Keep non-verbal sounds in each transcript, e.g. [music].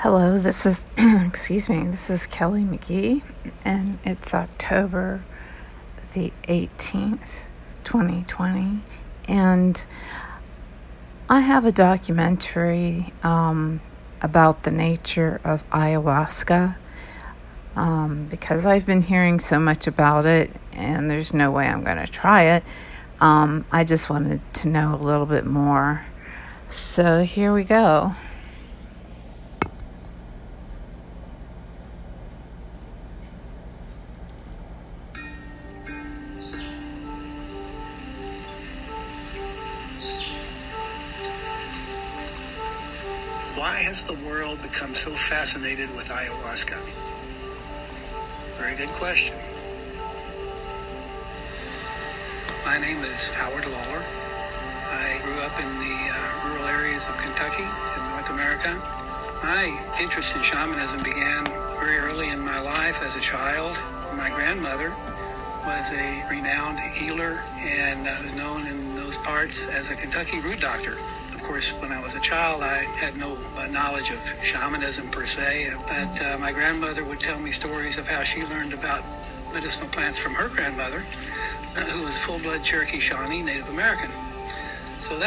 Hello, this is, [clears throat] excuse me, this is Kelly McGee, and it's October the 18th, 2020. And I have a documentary um, about the nature of ayahuasca um, because I've been hearing so much about it, and there's no way I'm going to try it. Um, I just wanted to know a little bit more. So here we go.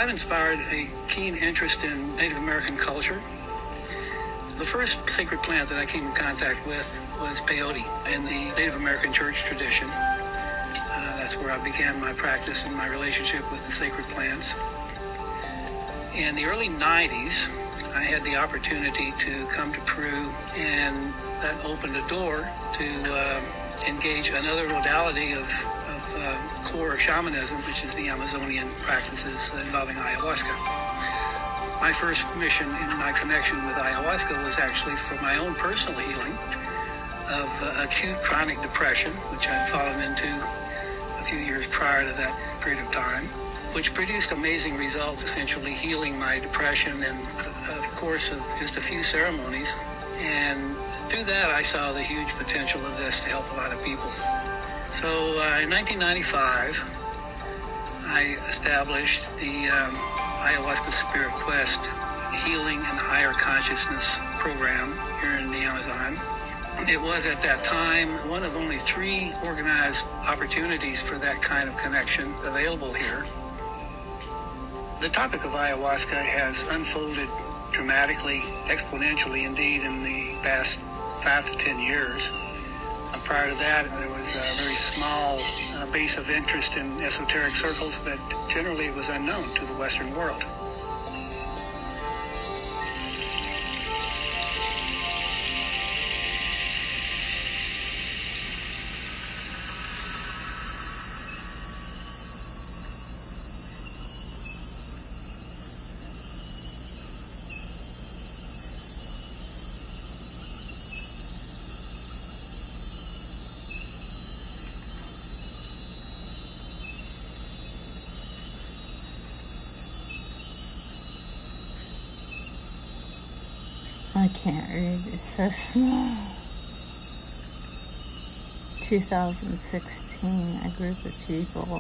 Inspired a keen interest in Native American culture. The first sacred plant that I came in contact with was peyote in the Native American church tradition. Uh, that's where I began my practice and my relationship with the sacred plants. In the early 90s, I had the opportunity to come to Peru, and that opened a door to uh, engage another modality of, of shamanism, which is the Amazonian practices involving ayahuasca. My first mission in my connection with ayahuasca was actually for my own personal healing of uh, acute chronic depression, which I'd fallen into a few years prior to that period of time which produced amazing results, essentially healing my depression in a course of just a few ceremonies. And through that, I saw the huge potential of this to help a lot of people. So uh, in 1995, I established the um, Ayahuasca Spirit Quest Healing and Higher Consciousness program here in the Amazon. It was at that time one of only three organized opportunities for that kind of connection available here. The topic of ayahuasca has unfolded dramatically, exponentially indeed, in the past five to ten years. Prior to that, there was a very small uh, base of interest in esoteric circles, but generally it was unknown to the Western world. Read. So small. 2016, a group of people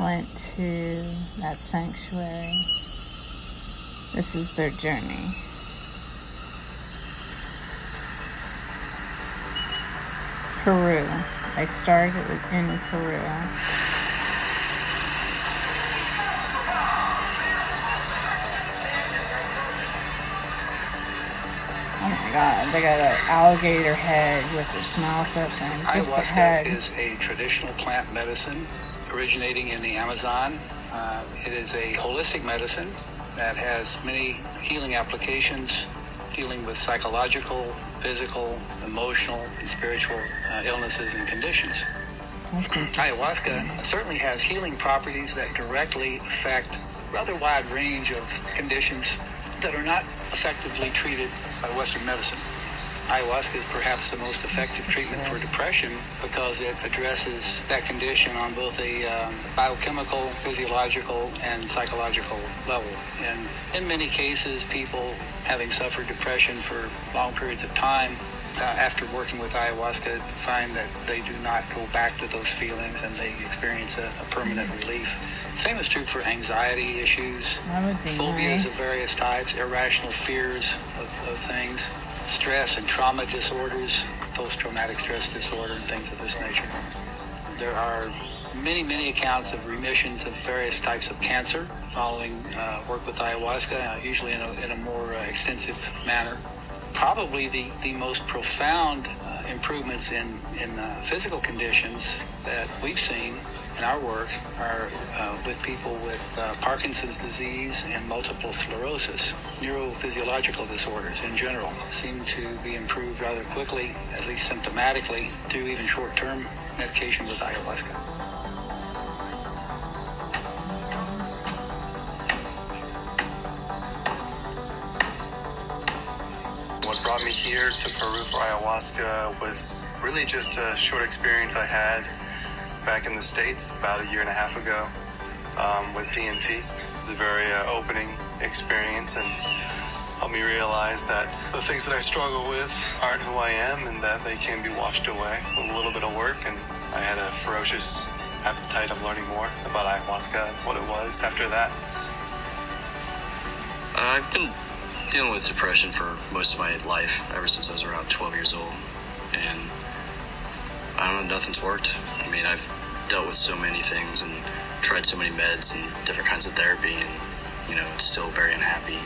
went to that sanctuary. This is their journey. Peru. They started in Peru. My god, they got an alligator head with its mouth open. Just the Ayahuasca head. is a traditional plant medicine originating in the Amazon. Uh, it is a holistic medicine that has many healing applications dealing with psychological, physical, emotional, and spiritual uh, illnesses and conditions. Ayahuasca certainly has healing properties that directly affect a rather wide range of conditions that are not effectively treated by Western medicine. Ayahuasca is perhaps the most effective treatment for depression because it addresses that condition on both a um, biochemical, physiological, and psychological level. And in many cases, people having suffered depression for long periods of time uh, after working with ayahuasca find that they do not go back to those feelings and they experience a, a permanent relief. Same is true for anxiety issues, That would be phobias nice. of various types, irrational fears of, of things. stress and trauma disorders, post traumatic stress disorder, and things of this nature. There are many, many accounts of remissions of various types of cancer following uh, work with ayahuasca, uh, usually in a, in a more uh, extensive manner. Probably the, the most profound uh, improvements in, in uh, physical conditions that we've seen in our work are uh, with people with Parkinson's disease and multiple sclerosis. Neurophysiological disorders in general seem to be improved rather quickly, at least symptomatically, through even short-term medication with ayahuasca. What brought me here to Peru for ayahuasca was really just a short experience I had back in the States about a year and a half ago um, with DMT. It was a very uh, opening experience and helped me realize that the things that I struggle with aren't who I am and that they can be washed away with a little bit of work. And I had a ferocious appetite of learning more about ayahuasca and what it was after that. I've been dealing with depression for most of my life, ever since I was around 12 years old. And I don't know, nothing's worked. I mean, I've dealt with so many things and tried so many meds and different kinds of therapy, and, you know, still very unhappy.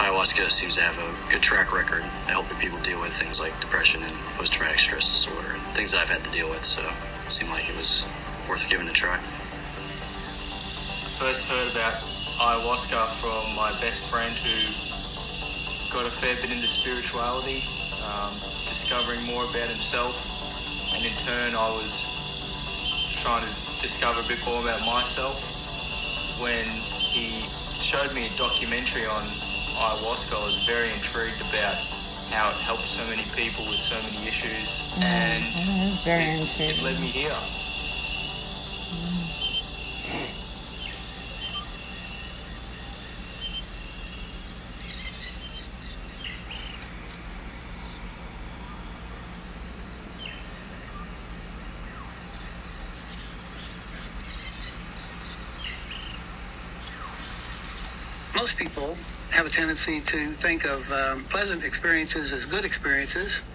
Ayahuasca seems to have a good track record helping people deal with things like depression and post traumatic stress disorder and things that I've had to deal with, so it seemed like it was worth giving a try. First heard about ayahuasca from my best friend who got a fair bit into spirituality, um, discovering more about himself, and in turn, I was trying to discover a bit more about myself. When he showed me a documentary on ayahuasca, I was very intrigued about how it helped so many people with so many issues, mm-hmm. and mm-hmm. very it, it led me here. most people have tendency to think of um, pleasant experiences as good experiences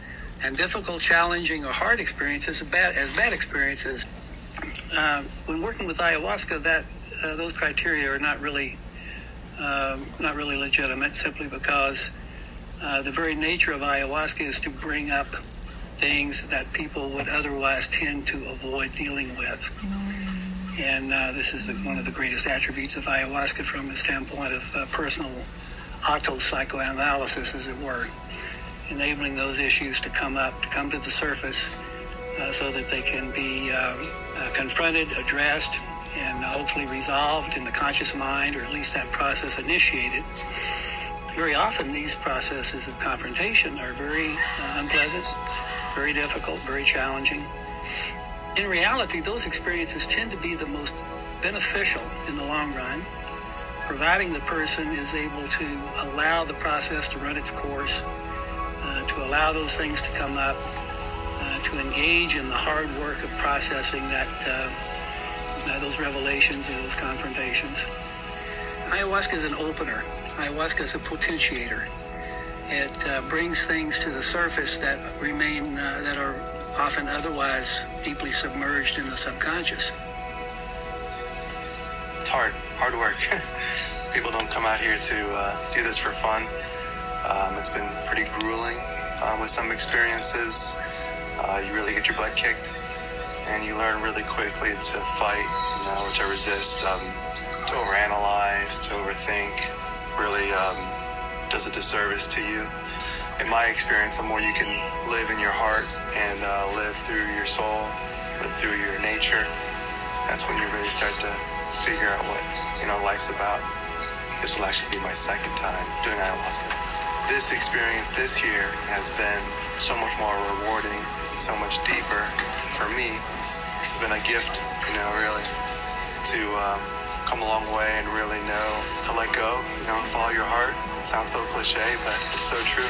and difficult, challenging, or hard experiences as bad, as bad experiences. Uh, when working with ayahuasca, that uh, those criteria are not really uh, not really legitimate, simply because uh, the very nature of ayahuasca is to bring up things that people would otherwise tend to avoid dealing with. And uh, this is the, one of the greatest attributes of ayahuasca from the standpoint of uh, personal auto psychoanalysis, as it were, enabling those issues to come up, to come to the surface, uh, so that they can be um, uh, confronted, addressed, and hopefully resolved in the conscious mind, or at least that process initiated. Very often, these processes of confrontation are very uh, unpleasant, very difficult, very challenging in reality, those experiences tend to be the most beneficial in the long run, providing the person is able to allow the process to run its course, uh, to allow those things to come up, uh, to engage in the hard work of processing that uh, those revelations and those confrontations. Ayahuasca is an opener. Ayahuasca is a potentiator. It uh, brings things to the surface that remain uh, that are often otherwise deeply submerged in the subconscious. It's hard, hard work. [laughs] People don't come out here to uh, do this for fun. Um, it's been pretty grueling um, with some experiences. Uh, you really get your butt kicked, and you learn really quickly to fight, you know, to resist, um, to overanalyze, to overthink. Really um, does a disservice to you in my experience, the more you can live in your heart and uh, live through your soul, live through your nature, that's when you really start to figure out what you know life's about. This will actually be my second time doing ayahuasca. This experience this year has been so much more rewarding, so much deeper for me. It's been a gift, you know, really, to um, come a long way and really know to let go, you know, and follow your heart. It sounds so cliche, but it's so true.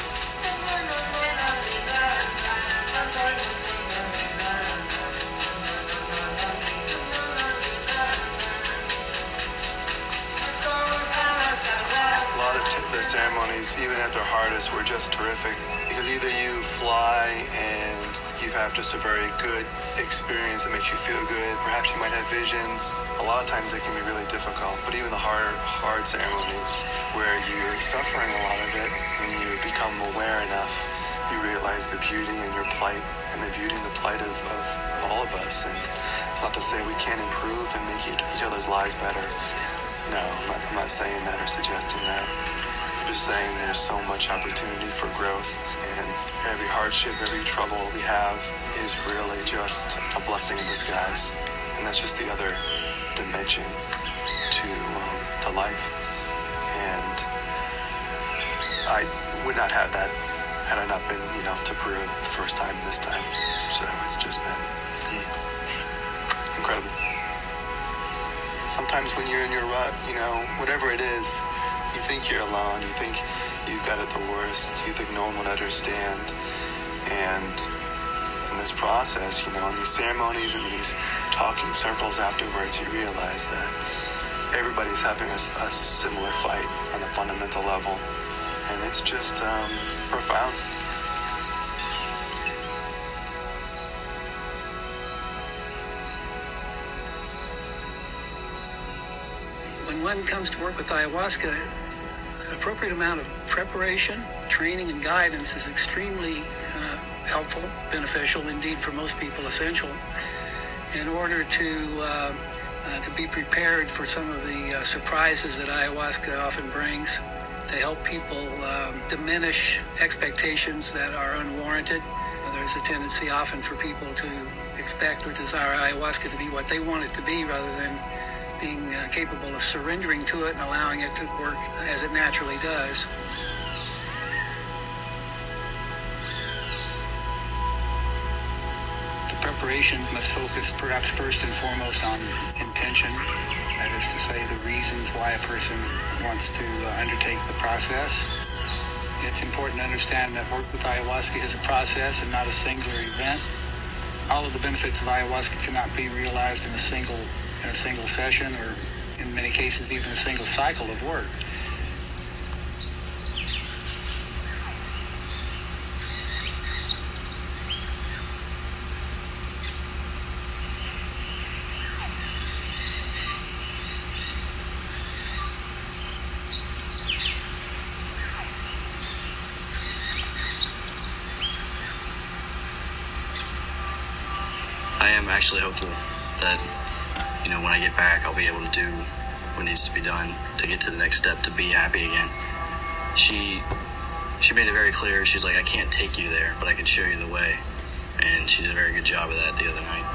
Terrific. Because either you fly and you have just a very good experience that makes you feel good. Perhaps you might have visions. A lot of times they can be really difficult, but even the hard, hard ceremonies where you're suffering a lot of it, when you become aware enough, you realize the beauty in your plight and the beauty and the plight of, of all of us. And it's not to say we can't improve and make each other's lives better. No, I'm not, I'm not saying that or suggesting that. Just saying there's so much opportunity for growth and every hardship, every trouble we have is really just a blessing in disguise. And that's just the other dimension to, um, to life. And I would not have that had I not been, you know, to Peru the first time this time. So it's just been incredible. Sometimes when you're in your rut, you know, whatever it is, think you're alone. You think you've got it the worst. You think no one would understand. And in this process, you know, in these ceremonies and these talking circles afterwards, you realize that everybody's having a, a similar fight on a fundamental level. And it's just um, profound. When one comes to work with ayahuasca, an appropriate amount of preparation, training, and guidance is extremely uh, helpful, beneficial, indeed for most people essential, in order to uh, uh, to be prepared for some of the uh, surprises that ayahuasca often brings, to help people um, diminish expectations that are unwarranted. There's a tendency often for people to expect or desire ayahuasca to be what they want it to be rather than being uh, capable of surrendering to it and allowing it to work as it naturally does. The preparation must focus perhaps first and foremost on intention, that is to say, the reasons why a person wants to uh, undertake the process. It's important to understand that work with ayahuasca is a process and not a singular event. All of the benefits of ayahuasca cannot be realized in a single in a single session or in many cases even a single cycle of work. I am actually hopeful I get back, I'll be able to do what needs to be done to get to the next step to be happy again. She she made it very clear. She's like, I can't take you there, but I can show you the way, and she did a very good job of that the other night.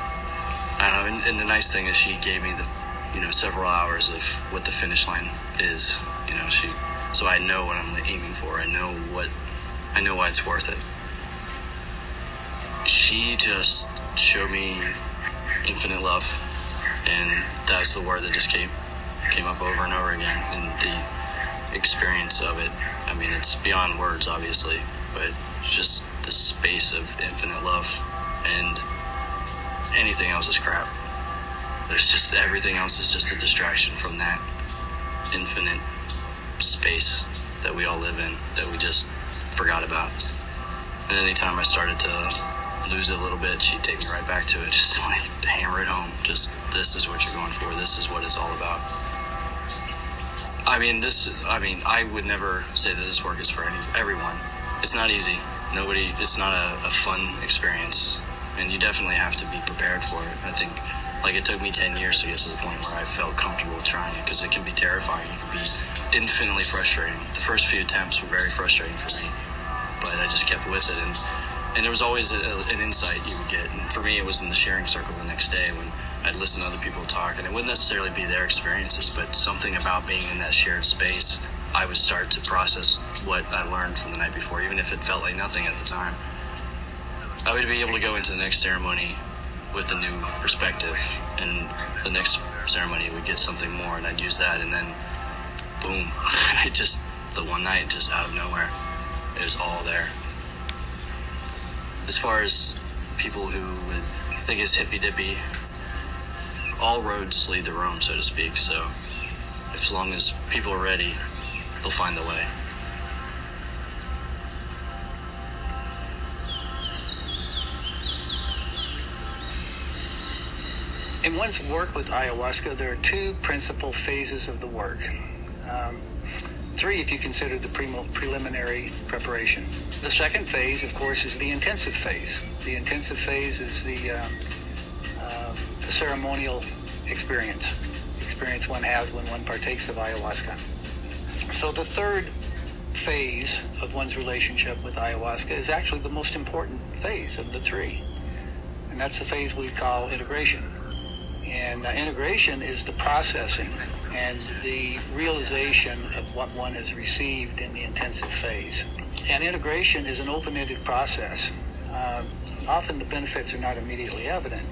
I and, and the nice thing is she gave me the, you know, several hours of what the finish line is. You know, she so I know what I'm aiming for. I know what I know why it's worth it. She just showed me infinite love, and that's the word that just came came up over and over again. And the experience of it, I mean, it's beyond words, obviously, but just the space of infinite love, and anything else is crap. There's just everything else is just a distraction from that infinite space that we all live in that we just forgot about. And anytime I started to lose it a little bit, she'd take me right back to it, [laughs] just like hammer it home. Just this is what you're going for. This is what it's all about. I mean, this. I mean, I would never say that this work is for any everyone. It's not easy. Nobody. It's not a, a fun experience, and you definitely have to be prepared for it. I think, like it took me ten years to get to the point where I felt comfortable trying it because it can be terrifying. It can be infinitely frustrating. The first few attempts were very frustrating for me, but I just kept with it and and there was always a, an insight you would get. And for me, it was in the sharing circle the next day when I'd listen to other people talk, and it wouldn't necessarily be their experiences, but something about being in that shared space, I would start to process what I learned from the night before, even if it felt like nothing at the time. I would be able to go into the next ceremony with a new perspective, and the next ceremony would get something more, and I'd use that, and then boom, [laughs] I just the one night just out of nowhere, it was all there as far as people who would think it's hippy dippy, all roads lead to Rome, so to speak. So as long as people are ready, they'll find the way. In one's work with ayahuasca, there are two principal phases of the work. Um, three, if you consider the pre- preliminary preparation. The second phase, of course, is the intensive phase. The intensive phase is the um, ceremonial experience, experience one has when one partakes of ayahuasca. So the third phase of one's relationship with ayahuasca is actually the most important phase of the three. And that's the phase we call integration. And uh, integration is the processing and the realization of what one has received in the intensive phase. And integration is an open-ended process. Uh, often the benefits are not immediately evident.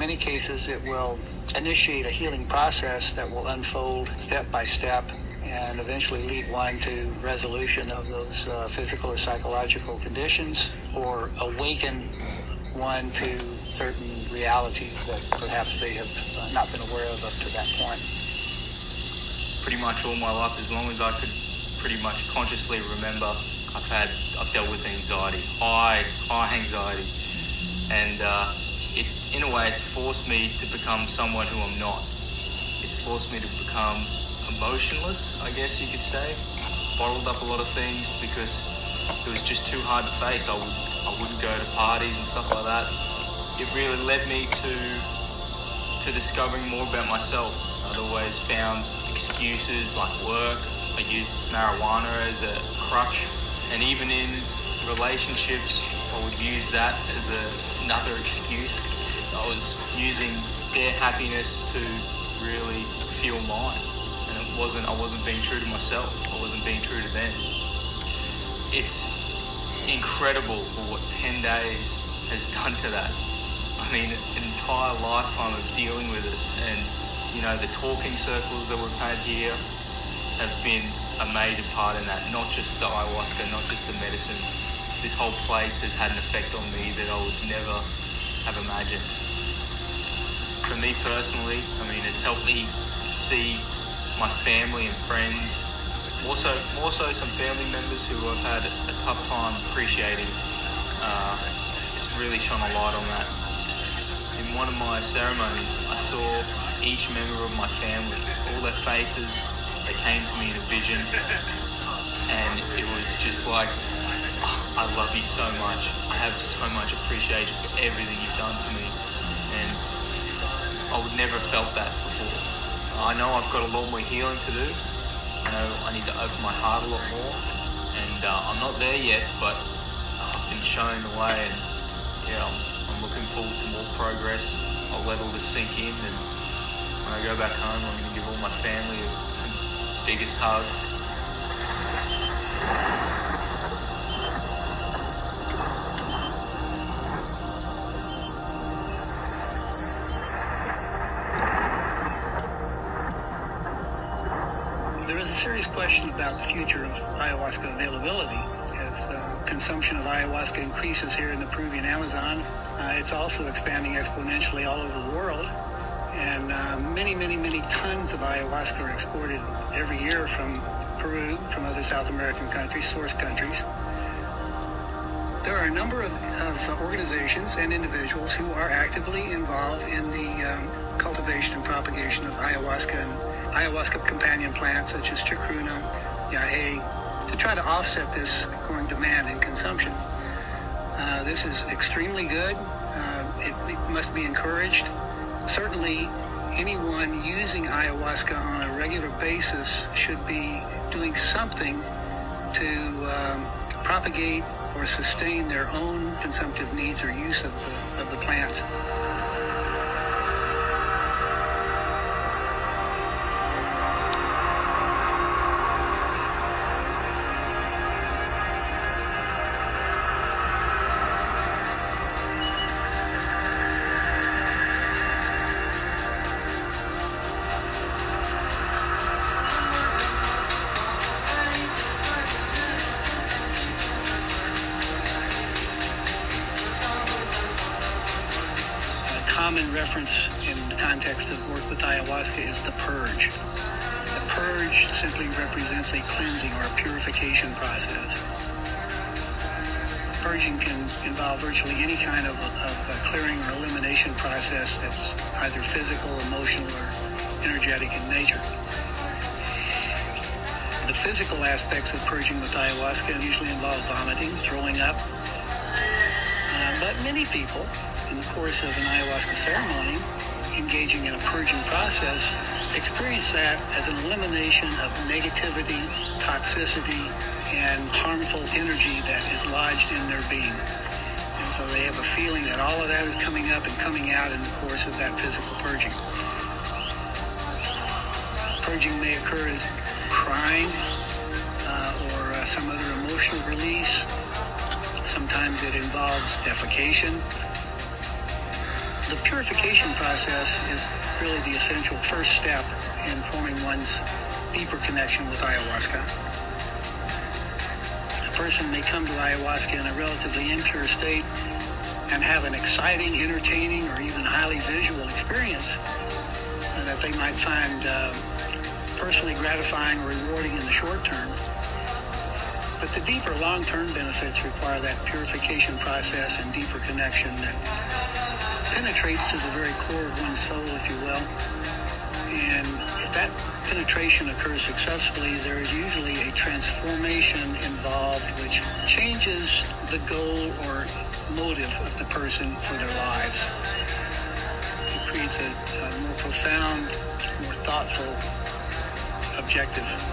Many cases, it will initiate a healing process that will unfold step by step and eventually lead one to resolution of those uh, physical or psychological conditions or awaken one to certain realities that perhaps they have uh, not been aware of up to that point. Pretty much all my life, as long as I could pretty much consciously remember, I've had, I've dealt with anxiety, high, high anxiety. And uh, in a way, it's forced me to become someone who I'm not. It's forced me to become emotionless, I guess you could say. Bottled up a lot of things because it was just too hard to face. I would I wouldn't go to parties and stuff like that. It really led me to to discovering more about myself. I'd always found excuses like work. I used marijuana as a crutch, and even in relationships, I would use that as a, another excuse. Their happiness to really fuel mine, and it wasn't. I wasn't being true to myself. I wasn't being true to them. It's incredible what 10 days has done to that. I mean, an entire lifetime of dealing with it. And, you know, the talking circles that we've had here have been a major part in that. Not just the ayahuasca, not just the medicine. This whole place has had an effect on me that I would never have imagined. Me personally, I mean, it's helped me see my family and friends. More ayahuasca increases here in the Peruvian Amazon, uh, it's also expanding exponentially all over the world. And uh, many, many, many tons of ayahuasca are exported every year from Peru, from other South American countries, source countries. There are a number of, of organizations and individuals who are actively involved in the um, cultivation and propagation of ayahuasca and ayahuasca companion plants such as chacruna, yahe, try to offset this growing demand and consumption. Uh, this is extremely good. Uh, it, it must be encouraged. Certainly, anyone using ayahuasca on a regular basis should be doing something to um, propagate or sustain their own consumptive needs or use of the, of the plants. Defecation. The purification process is really the essential first step in forming one's deeper connection with ayahuasca. A person may come to ayahuasca in a relatively impure state and have an exciting, entertaining, or even highly visual experience that they might find uh, personally gratifying or rewarding in the short term. But the deeper long-term benefits require that purification process and deeper connection that penetrates to the very core of one's soul, if you will. And if that penetration occurs successfully, there is usually a transformation involved which changes the goal or motive of the person for their lives. It creates a, a more profound, more thoughtful objective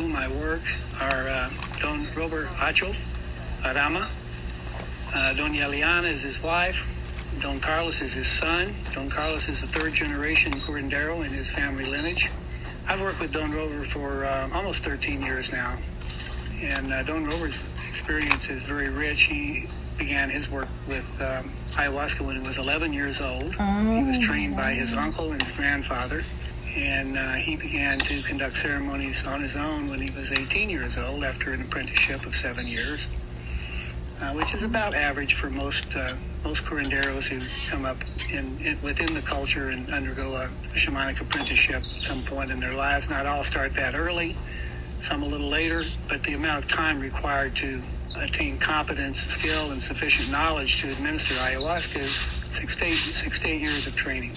whom I work are uh, Don Robert Acho Arama, uh, Doña Liana is his wife. Don Carlos is his son. Don Carlos is the third generation curandero in his family lineage. I've worked with Don Rober for uh, almost 13 years now. And uh, Don Rober's experience is very rich. He began his work with um, ayahuasca when he was 11 years old. He was trained by his uncle and his grandfather. And uh, he began to conduct ceremonies on his own when he was 18 years old after an apprenticeship of seven years uh, which is about average for most uh, most curanderos who come up in, in, within the culture and undergo a, shamanic apprenticeship at some point in their lives. Not all start that early, some a little later, but the amount of time required to attain competence, skill, and sufficient knowledge to administer ayahuasca is six to eight, six to eight years of training.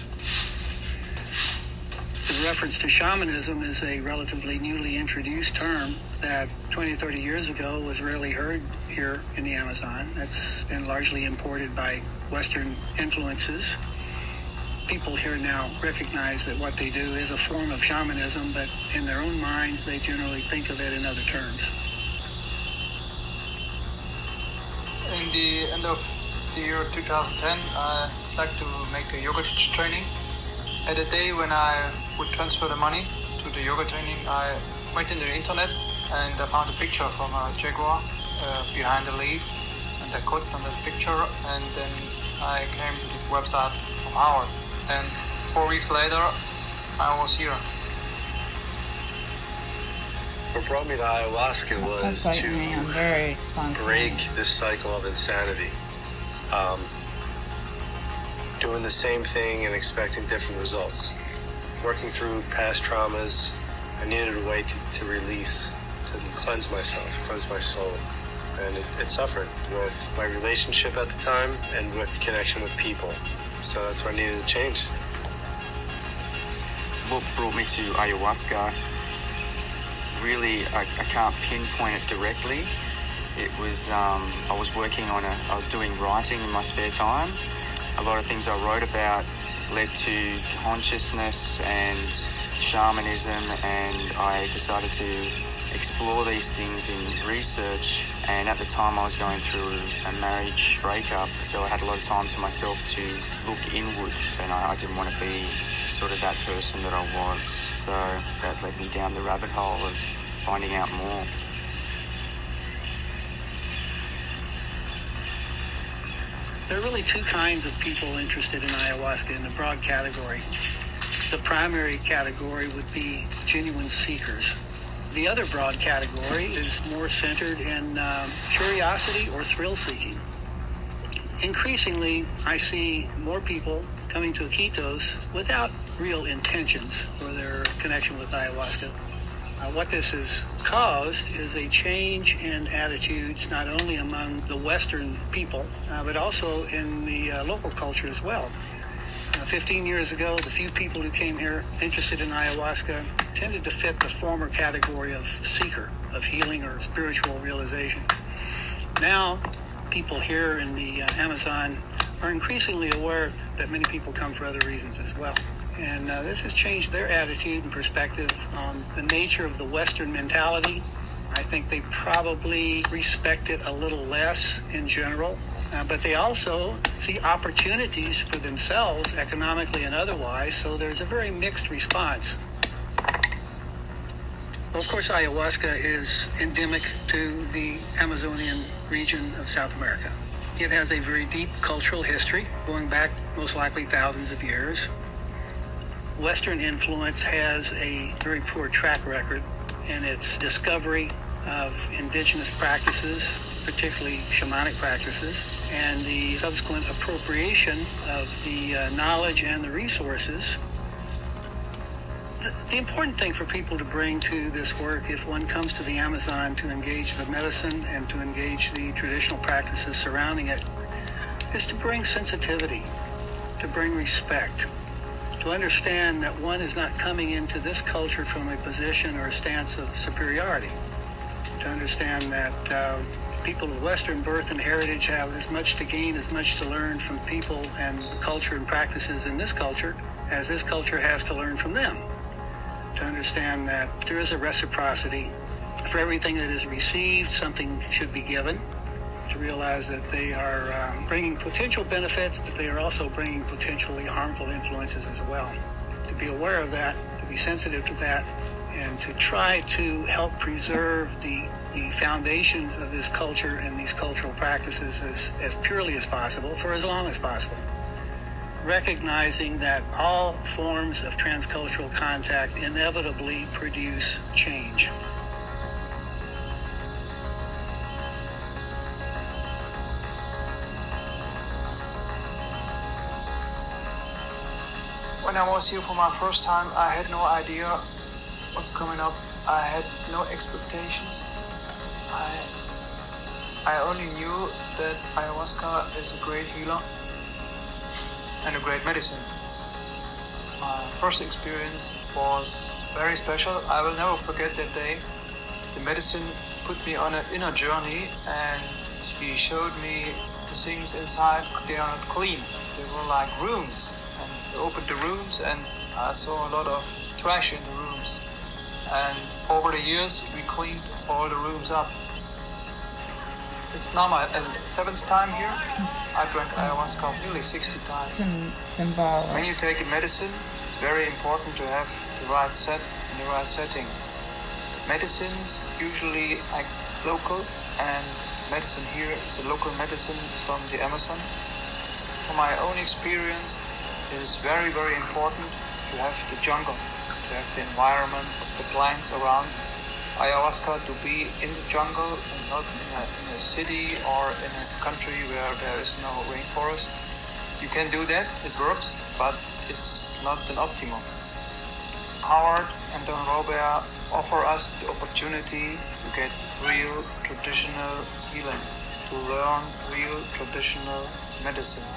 Reference to shamanism is a relatively newly introduced term that 20, 30 years ago was rarely heard here in the Amazon. It's been largely imported by Western influences. People here now recognize that what they do is a form of shamanism, but in their own minds, they generally think of it in other terms. In the end of the year 2010, I like to make a yoga training. At the day when I would transfer the money to the yoga training, I went in the internet and I found a picture from a jaguar uh, behind the leaf and I clicked on that picture and then I came to this website from Howard and four weeks later I was here. What brought me to ayahuasca was That's to man. Break this cycle of insanity. Um, doing the same thing and expecting different results. Working through past traumas, I needed a way to, to release, to cleanse myself, cleanse my soul. And it, it suffered with my relationship at the time and with connection with people. So that's why I needed to change. what brought me to ayahuasca really I, I can't pinpoint it directly it was um, i was working on a i was doing writing in my spare time a lot of things i wrote about led to consciousness and shamanism and i decided to explore these things in research and at the time i was going through a marriage breakup so i had a lot of time to myself to look inward and i, I didn't want to be sort of that person that I was. So that led me down the rabbit hole of finding out more. There are really two kinds of people interested in ayahuasca in the broad category. The primary category would be genuine seekers. The other broad category is more centered in um, curiosity or thrill seeking. Increasingly, I see more people coming to Iquitos without real intentions for their connection with ayahuasca. Uh, what this has caused is a change in attitudes not only among the Western people, uh, but also in the uh, local culture as well. Uh, 15 years ago, the few people who came here interested in ayahuasca tended to fit the former category of seeker, of healing or spiritual realization. Now, people here in the uh, Amazon are increasingly aware that many people come for other reasons as well. And uh, this has changed their attitude and perspective on the nature of the Western mentality. I think they probably respect it a little less in general, uh, but they also see opportunities for themselves, economically and otherwise, so there's a very mixed response. Well, of course, ayahuasca is endemic to the Amazonian region of South America. It has a very deep cultural history, going back most likely thousands of years. Western influence has a very poor track record in its discovery of indigenous practices, particularly shamanic practices, and the subsequent appropriation of the uh, knowledge and the resources. The, the important thing for people to bring to this work, if one comes to the Amazon to engage the medicine and to engage the traditional practices surrounding it, is to bring sensitivity, to bring respect, to understand that one is not coming into this culture from a position or a stance of superiority. To understand that uh, people of Western birth and heritage have as much to gain, as much to learn from people and culture and practices in this culture as this culture has to learn from them. To understand that there is a reciprocity. For everything that is received, something should be given to realize that they are um, bringing potential benefits, but they are also bringing potentially harmful influences as well. To be aware of that, to be sensitive to that, and to try to help preserve the, the foundations of this culture and these cultural practices as, as purely as possible for as long as possible. Recognizing that all forms of transcultural contact inevitably produce change. My first time, I had no idea what's coming up. I had no expectations. I I only knew that ayahuasca is a great healer and a great medicine. My first experience was very special. I will never forget that day. The medicine put me on an inner journey and he showed me the things inside. They are not clean. They were like rooms. And he opened the rooms and I saw a lot of trash in the rooms. And over the years, we cleaned all the rooms up. It's now my uh, seventh time here. I drank ayahuasca nearly 60 times. Symbolic. When you take a medicine, it's very important to have the right set and the right setting. Medicines usually like local, and medicine here is a local medicine from the Amazon. From my own experience, it is very, very important have the jungle, to have the environment of the plants around. Ayahuasca to be in the jungle and not in a, in a city or in a country where there is no rainforest. You can do that, it works, but it's not an optimum. Howard and Don Robert offer us the opportunity to get real traditional healing, to learn real traditional medicine.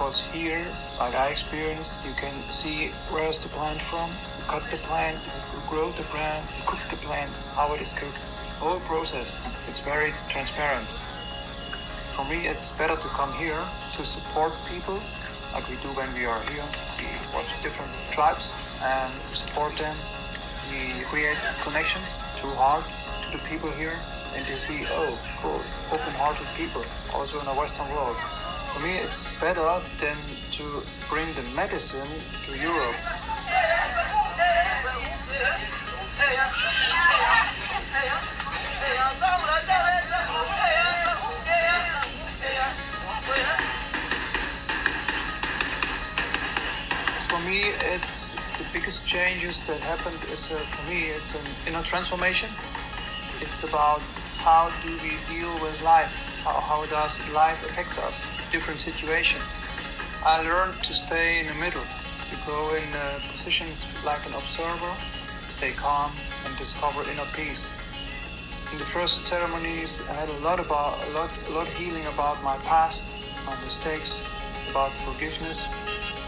Because here, like I experienced, you can see where's the plant from, you cut the plant, you grow the plant, you cook the plant, how it is cooked. Whole process. It's very transparent. For me, it's better to come here to support people, like we do when we are here. We watch different tribes and support them. We create connections through heart to the people here, and you see, oh, cool, open-hearted people, also in the Western world. For me, it's better than to bring the medicine to Europe. For me, it's the biggest changes that happened is uh, for me it's an inner transformation. It's about how do we deal with life? How, how does life affect us? Different situations. I learned to stay in the middle, to go in uh, positions like an observer, stay calm, and discover inner peace. In the first ceremonies, I had a lot about a lot, a lot of healing about my past, my mistakes, about forgiveness,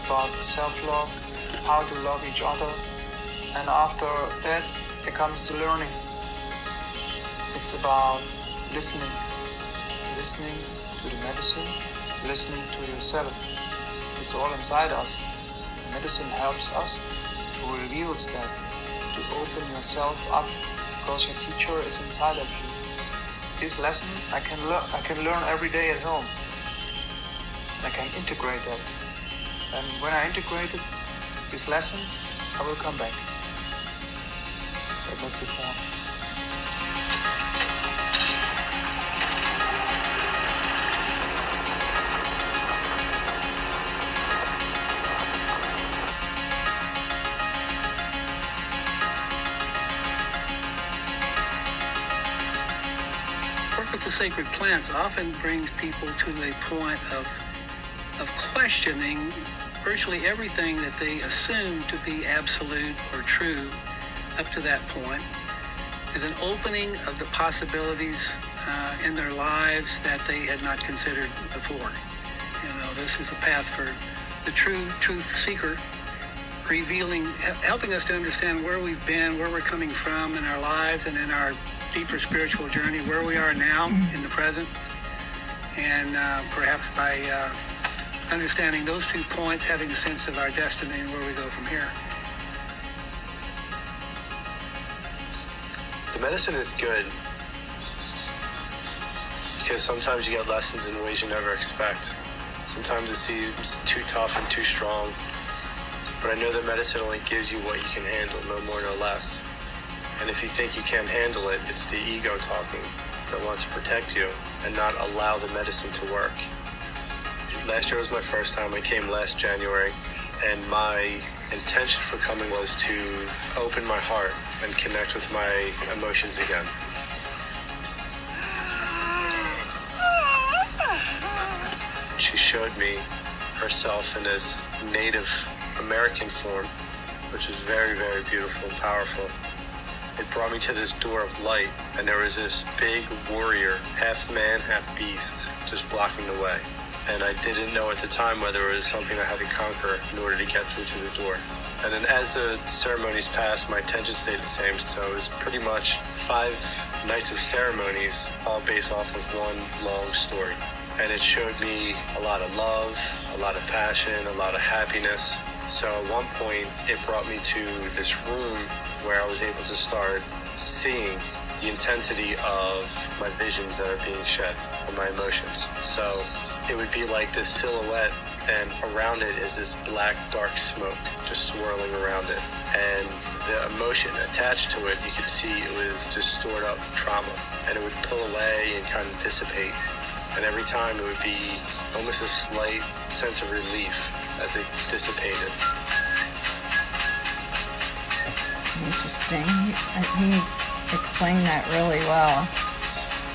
about self-love, how to love each other, and after that, it comes to learning. It's about Inside us. Medicine helps us to reveal that, to open yourself up, because your teacher is inside of you. This lesson I can learn. I can learn every day at home. I can integrate that, and when I integrate it, these lessons, I will come back. Often brings people to a point of of questioning virtually everything that they assume to be absolute or true up to that point. Is an opening of the possibilities uh, in their lives that they had not considered before. You know, this is a path for the true truth seeker, revealing, helping us to understand where we've been, where we're coming from in our lives and in our deeper spiritual journey, where we are now in the present, and uh, perhaps by uh, understanding those two points, having a sense of our destiny and where we go from here. The medicine is good because sometimes you get lessons in ways you never expect. Sometimes it seems too tough and too strong. But I know that medicine only gives you what you can handle, no more, no less. And if you think you can't handle it, it's the ego talking that wants to protect you and not allow the medicine to work. Last year was my first time. I came last January, and my intention for coming was to open my heart and connect with my emotions again. She showed me herself in this Native American form, which is very, very beautiful and powerful. It brought me to this door of light, and there was this big warrior, half man, half beast, just blocking the way. And I didn't know at the time whether it was something I had to conquer in order to get through to the door. And then as the ceremonies passed, my attention stayed the same. So it was pretty much five nights of ceremonies, all based off of one long story. And it showed me a lot of love, a lot of passion, a lot of happiness. So at one point, it brought me to this room where I was able to start seeing the intensity of my visions that are being shed, or my emotions. So it would be like this silhouette, and around it is this black, dark smoke just swirling around it. And the emotion attached to it, you could see it was just stored up trauma, and it would pull away and kind of dissipate. And every time it would be almost a slight sense of relief as it dissipated. Interesting. Uh, he explained that really well.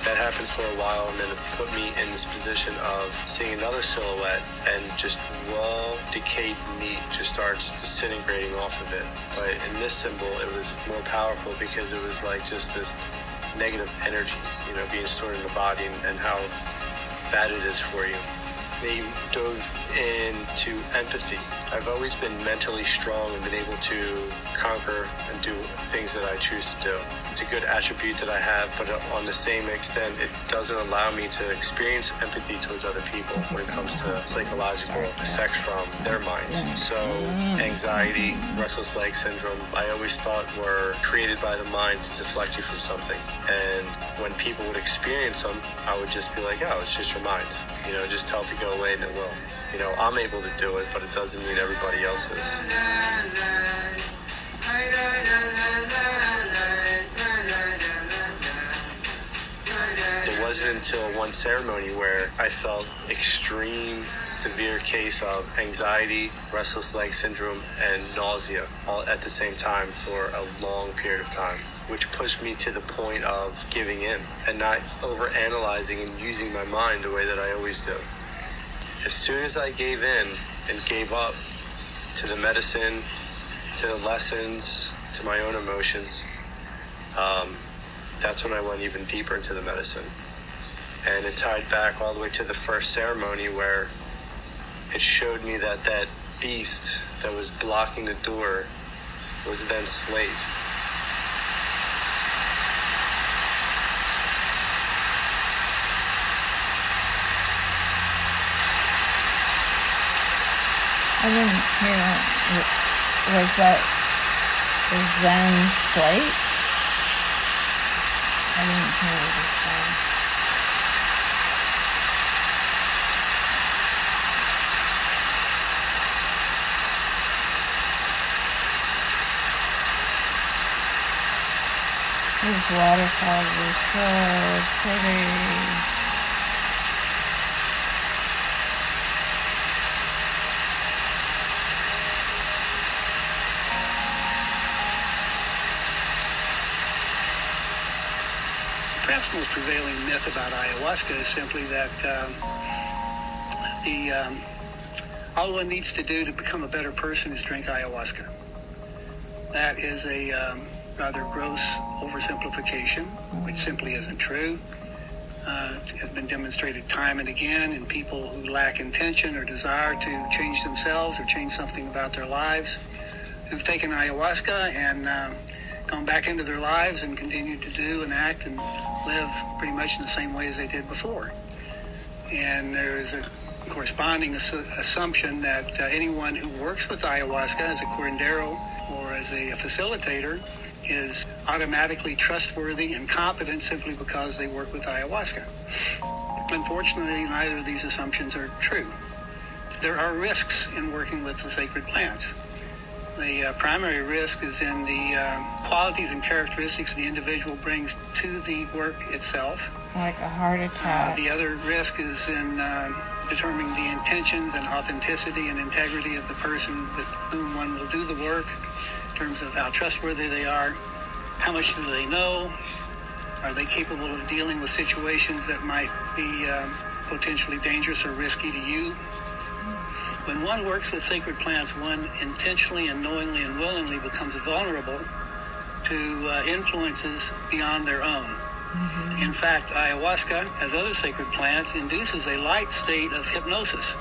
That happened for a while, and then it put me in this position of seeing another silhouette, and just raw, decayed meat just starts disintegrating off of it. But in this symbol, it was more powerful because it was like just this negative energy, you know, being stored in the body and, and how bad it is for you. They dove into empathy. I've always been mentally strong and been able to conquer and do things that I choose to do. It's a good attribute that I have, but on the same extent, it doesn't allow me to experience empathy towards other people when it comes to psychological effects from their minds. So, anxiety, restless leg syndrome, I always thought were created by the mind to deflect you from something. And when people would experience them, I would just be like, oh, it's just your mind. You know, just tell it to go away and it will. You know, I'm able to do it, but it doesn't mean everybody else is. Wasn't until one ceremony where I felt extreme, severe case of anxiety, restless leg syndrome, and nausea all at the same time for a long period of time, which pushed me to the point of giving in and not over analyzing and using my mind the way that I always do. As soon as I gave in and gave up to the medicine, to the lessons, to my own emotions, um, that's when I went even deeper into the medicine. And it tied back all the way to the first ceremony where it showed me that that beast that was blocking the door was then Slate. I didn't hear it. Was that Zen Slate? I didn't hear it said. Waterfalls are so pretty. Perhaps the most prevailing myth about ayahuasca is simply that um, the um, all one needs to do to become a better person is drink ayahuasca. That is a um, rather gross oversimplification, which simply isn't true. Uh, has been demonstrated time and again in people who lack intention or desire to change themselves or change something about their lives, who've taken ayahuasca and um, gone back into their lives and continued to do and act and live pretty much in the same way as they did before. And there is a corresponding assu- assumption that uh, anyone who works with ayahuasca as a curandero or as a facilitator is automatically trustworthy and competent simply because they work with ayahuasca. Unfortunately, neither of these assumptions are true. There are risks in working with the sacred plants. The uh, primary risk is in the uh, qualities and characteristics the individual brings to the work itself. Like a heart Uh, attack. the other risk is in uh, determining the intentions and authenticity and integrity of the person with whom one will do the work, terms of how trustworthy they are, how much do they know, are they capable of dealing with situations that might be um, potentially dangerous or risky to you. When one works with sacred plants, one intentionally and knowingly and willingly becomes vulnerable to uh, influences beyond their own. In fact, ayahuasca, as other sacred plants, induces a light state of hypnosis.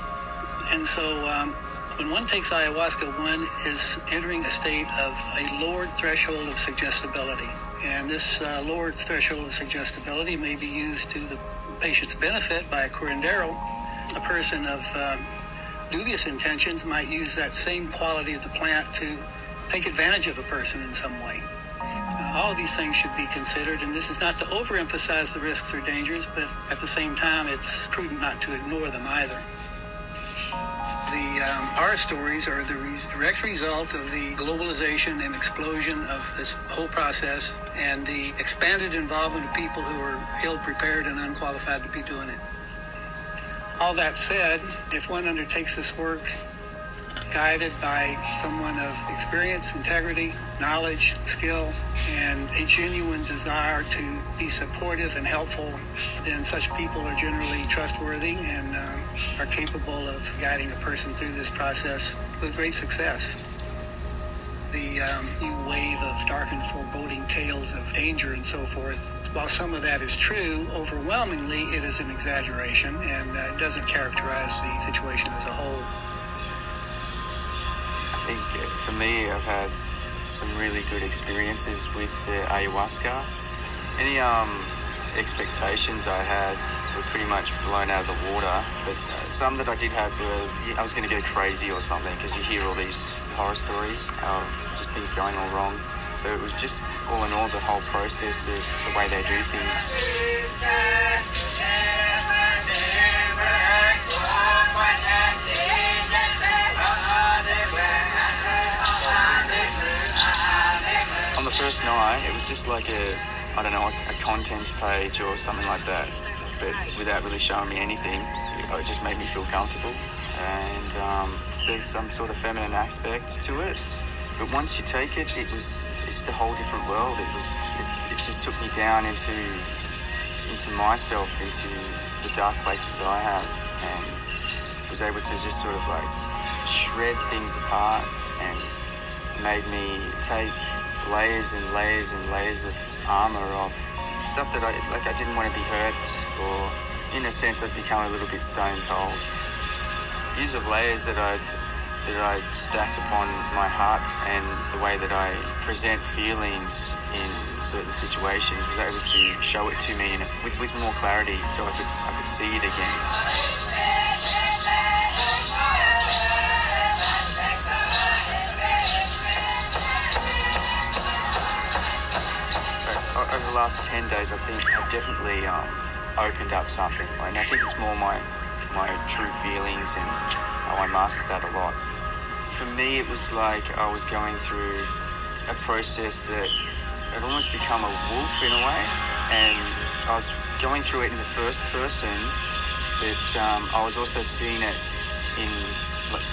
And so, um, when one takes ayahuasca, one is entering a state of a lowered threshold of suggestibility. And this uh, lowered threshold of suggestibility may be used to the patient's benefit by a curandero. A person of um, dubious intentions might use that same quality of the plant to take advantage of a person in some way. Uh, all of these things should be considered, and this is not to overemphasize the risks or dangers, but at the same time, it's prudent not to ignore them either. The um, horror stories are the re- direct result of the globalization and explosion of this whole process and the expanded involvement of people who are ill prepared and unqualified to be doing it. All that said, if one undertakes this work guided by someone of experience, integrity, knowledge, skill, and a genuine desire to be supportive and helpful, then such people are generally trustworthy and uh, are capable of guiding a person through this process with great success. The um, new wave of dark and foreboding tales of danger and so forth, while some of that is true, overwhelmingly it is an exaggeration and uh, it doesn't characterize the situation as a whole. I think uh, for me, I've had some really good experiences with the ayahuasca. Any um, expectations I had were pretty much blown out of the water, but some that I did have were I was going to go crazy or something because you hear all these horror stories of just things going all wrong. So it was just all in all the whole process of the way they do things. On the first night, it was just like a, I don't know, a, a contents page or something like that. but without really showing me anything. It just made me feel comfortable, and um, there's some sort of feminine aspect to it. But once you take it, it was it's a whole different world. It was it, it just took me down into into myself, into the dark places I have, and was able to just sort of like shred things apart and made me take layers and layers and layers of armor off stuff that I like I didn't want to be hurt or in a sense I've become a little bit stone cold. Years of layers that I that I stacked upon my heart and the way that I present feelings in certain situations was able to show it to me in, with, with more clarity so I could I could see it again. over the last 10 days, I think I've definitely um, opened up something. And I think it's more my, my true feelings and how I mask that a lot. For me, it was like I was going through a process that I've almost become a wolf in a way. And I was going through it in the first person, but um, I was also seeing it in like,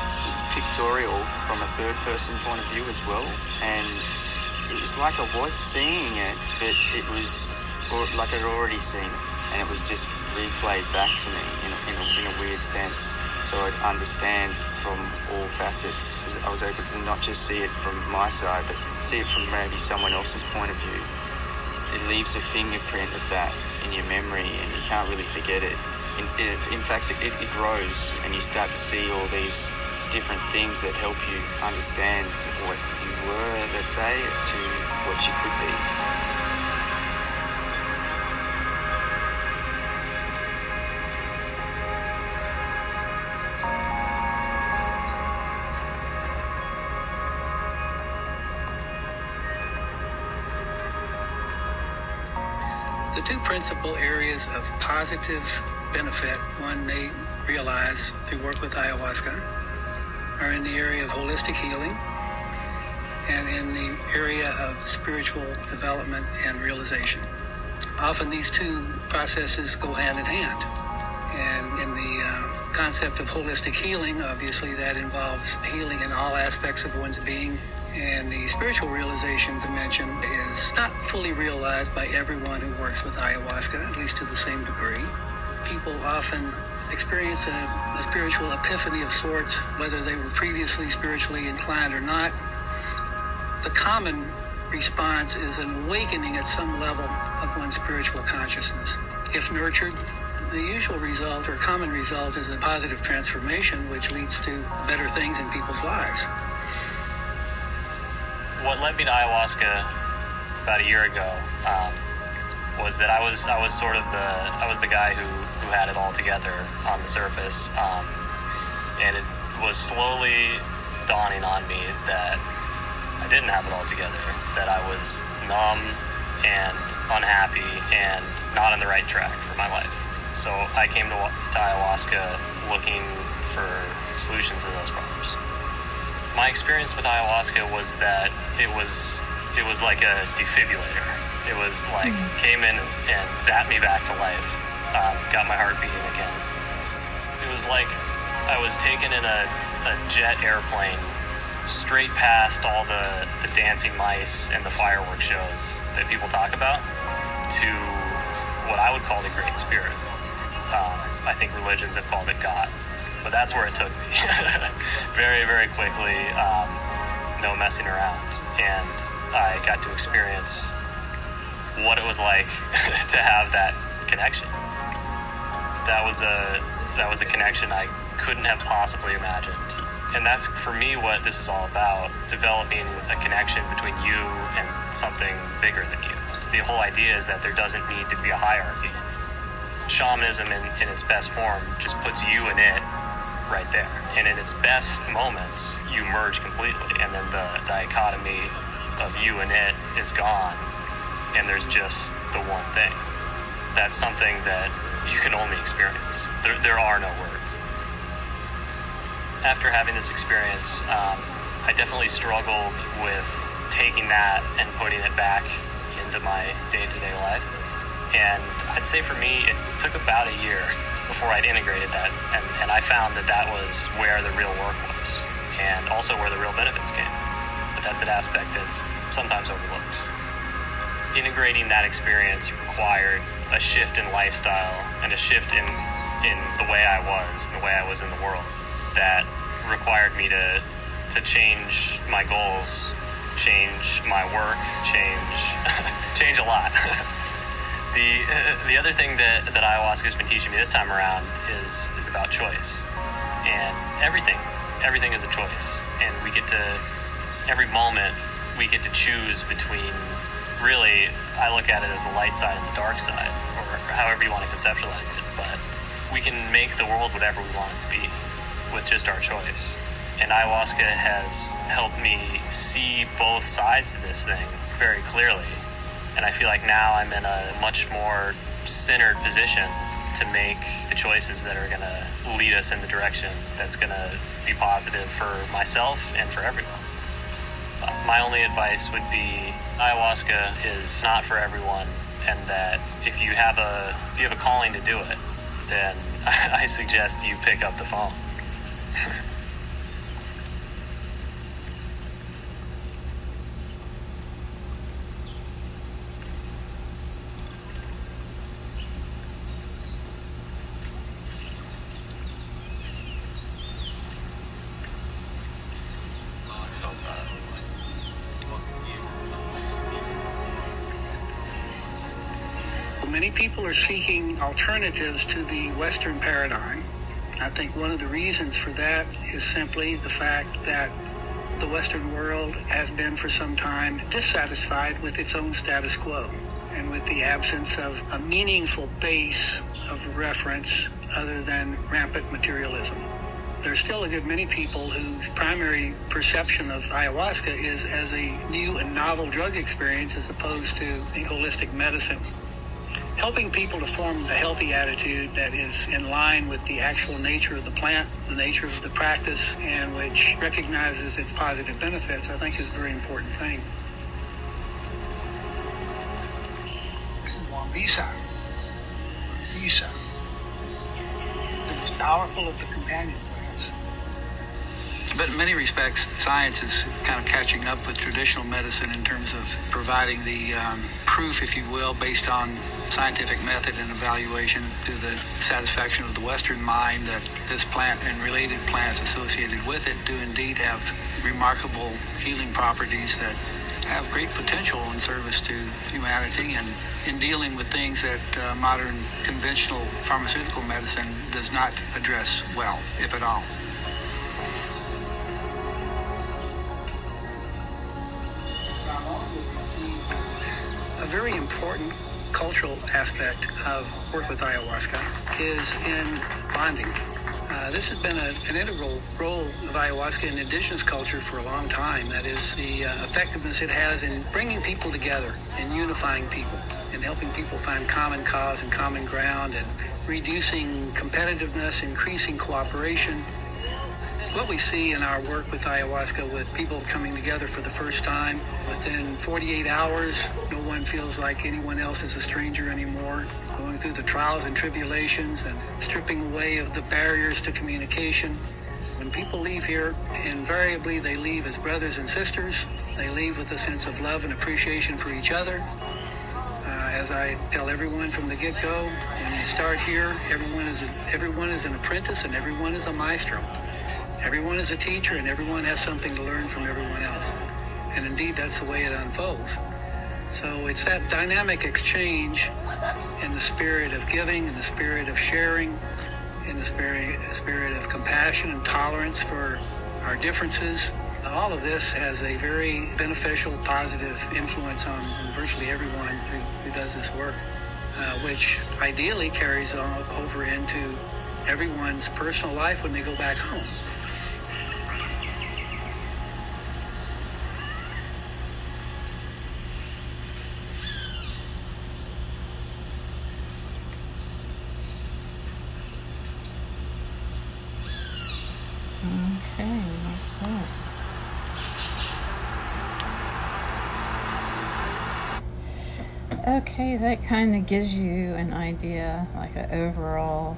pictorial from a third person point of view as well. And it was like I was seeing it, but it was like I'd already seen it, and it was just replayed back to me in a, in a, in a weird sense. So I'd understand from all facets. I was able to not just see it from my side, but see it from maybe someone else's point of view. It leaves a fingerprint of that in your memory, and you can't really forget it. In, in fact, it, it grows, and you start to see all these different things that help you understand what you were, let's say, to what you could be. The two principal areas of positive benefit one may realize through work with ayahuasca are in the area of holistic healing and in the area of spiritual development and realization. Often these two processes go hand in hand. And in the uh, concept of holistic healing, obviously that involves healing in all aspects of one's being. And the spiritual realization dimension not fully realized by everyone who works with ayahuasca, at least to the same degree. People often experience a, a spiritual epiphany of sorts, whether they were previously spiritually inclined or not, the common response is an awakening at some level of one's spiritual consciousness. If nurtured, the usual result or common result is a positive transformation, which leads to better things in people's lives. What led me to ayahuasca about a year ago um, was that I was I was sort of the I was the guy who who had it all together on the surface, um, and it was slowly dawning on me that I didn't have it all together, that I was numb and unhappy and not on the right track for my life. So I came to, to ayahuasca looking for solutions to those problems. My experience with ayahuasca was that it was it was like a defibrillator. It was like mm. came in and zapped me back to life, um, got my heart beating again. It was like I was taken in a, a jet airplane straight past all the, the dancing mice and the fireworks shows that people talk about to what I would call the Great Spirit. Um, I think religions have called it God, but that's where it took me. [laughs] very, very quickly, um, no messing around. And I got to experience what it was like [laughs] to have that connection. That was a that was a connection I couldn't have possibly imagined and that's for me what this is all about developing a connection between you and something bigger than you. The whole idea is that there doesn't need to be a hierarchy. Shamanism, in, in its best form, just puts you and it right there. And in its best moments, you merge completely, and then the dichotomy of you and it is gone, and there's just the one thing. That's something that you can only experience. There, there are no words after having this experience, um, I definitely struggled with taking that and putting it back into my day to day life. And I'd say for me, it took about a year before I'd integrated that, and, and I found that that was where the real work was, and also where the real benefits came. That's an aspect that's sometimes overlooked. Integrating that experience required a shift in lifestyle and a shift in, in the way I was, the way I was in the world, that required me to, to change my goals, change my work, change, [laughs] change a lot. [laughs] The the other thing that, that ayahuasca has been teaching me this time around is is about choice, and everything everything is a choice, and we get to every moment we get to choose between. Really, I look at it as the light side and the dark side, or however you want to conceptualize it. But we can make the world whatever we want it to be with just our choice. And ayahuasca has helped me see both sides to this thing very clearly and I feel like now I'm in a much more centered position to make the choices that are going to lead us in the direction that's going to be positive for myself and for everyone. My only advice would be ayahuasca is not for everyone, and that if you have a if you have a calling to do it, then [laughs] I suggest you pick up the phone. Alternatives to the Western paradigm. I think one of the reasons for that is simply the fact that the Western world has been for some time dissatisfied with its own status quo and with the absence of a meaningful base of reference other than rampant materialism. There's still a good many people whose primary perception of ayahuasca is as a new and novel drug experience as opposed to holistic medicine helping people to form a healthy attitude that is in line with the actual nature of the plant, the nature of the practice, and which recognizes its positive benefits, I think is a very important thing. This is Wambisa. Visa. The most powerful of the companion plants. But in many respects, science is kind of catching up with traditional medicine in terms of providing the um, proof, if you will, based on scientific method and evaluation to the satisfaction of the Western mind that this plant and related plants associated with it do indeed have remarkable healing properties that have great potential in service to humanity and in dealing with things that uh, modern conventional pharmaceutical medicine does not address well, if at all. Aspect of work with ayahuasca is in bonding. Uh, this has been a, an integral role of ayahuasca in indigenous culture for a long time. That is the uh, effectiveness it has in bringing people together and unifying people and helping people find common cause and common ground and reducing competitiveness, increasing cooperation, what we see in our work with ayahuasca with people coming together for the first time within 48 hours no one feels like anyone else is a stranger anymore. Going through the trials and tribulations and stripping away of the barriers to communication. When people leave here invariably they leave as brothers and sisters. They leave with a sense of love and appreciation for each other. Uh, as I tell everyone from the get-go, when you start here, everyone is everyone is an apprentice and everyone is a maestro. Everyone is a teacher and everyone has something to learn from everyone else. And indeed, that's the way it unfolds. So it's that dynamic exchange in the spirit of giving, in the spirit of sharing, in the spirit, spirit of compassion and tolerance for our differences. All of this has a very beneficial, positive influence on, virtually everyone who, who does this work, uh, which ideally carries on over into everyone's personal life when they go back home. That kind of gives you an idea, like an overall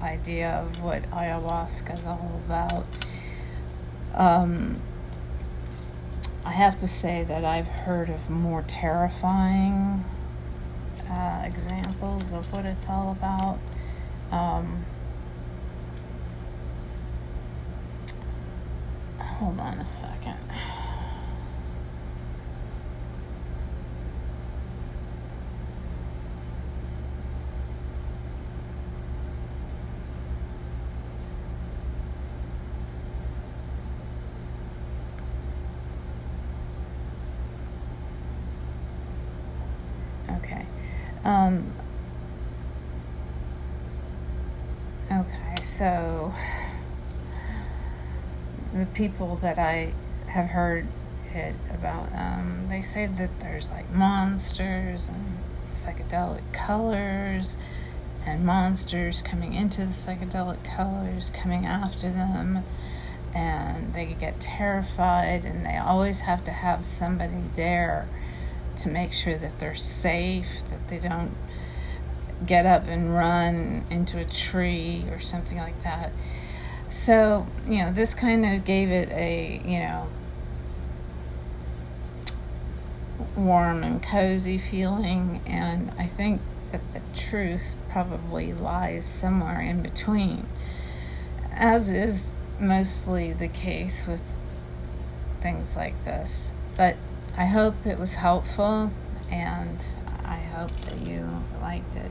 idea of what ayahuasca is all about. Um, I have to say that I've heard of more terrifying uh, examples of what it's all about. Um, hold on a second. So the people that I have heard it about, um, they say that there's like monsters and psychedelic colors and monsters coming into the psychedelic colors, coming after them, and they get terrified, and they always have to have somebody there to make sure that they're safe, that they don't get up and run into a tree or something like that. So, you know, this kind of gave it a, you know, warm and cozy feeling, and I think that the truth probably lies somewhere in between, as is mostly the case with things like this. But I hope it was helpful and I hope that you liked it.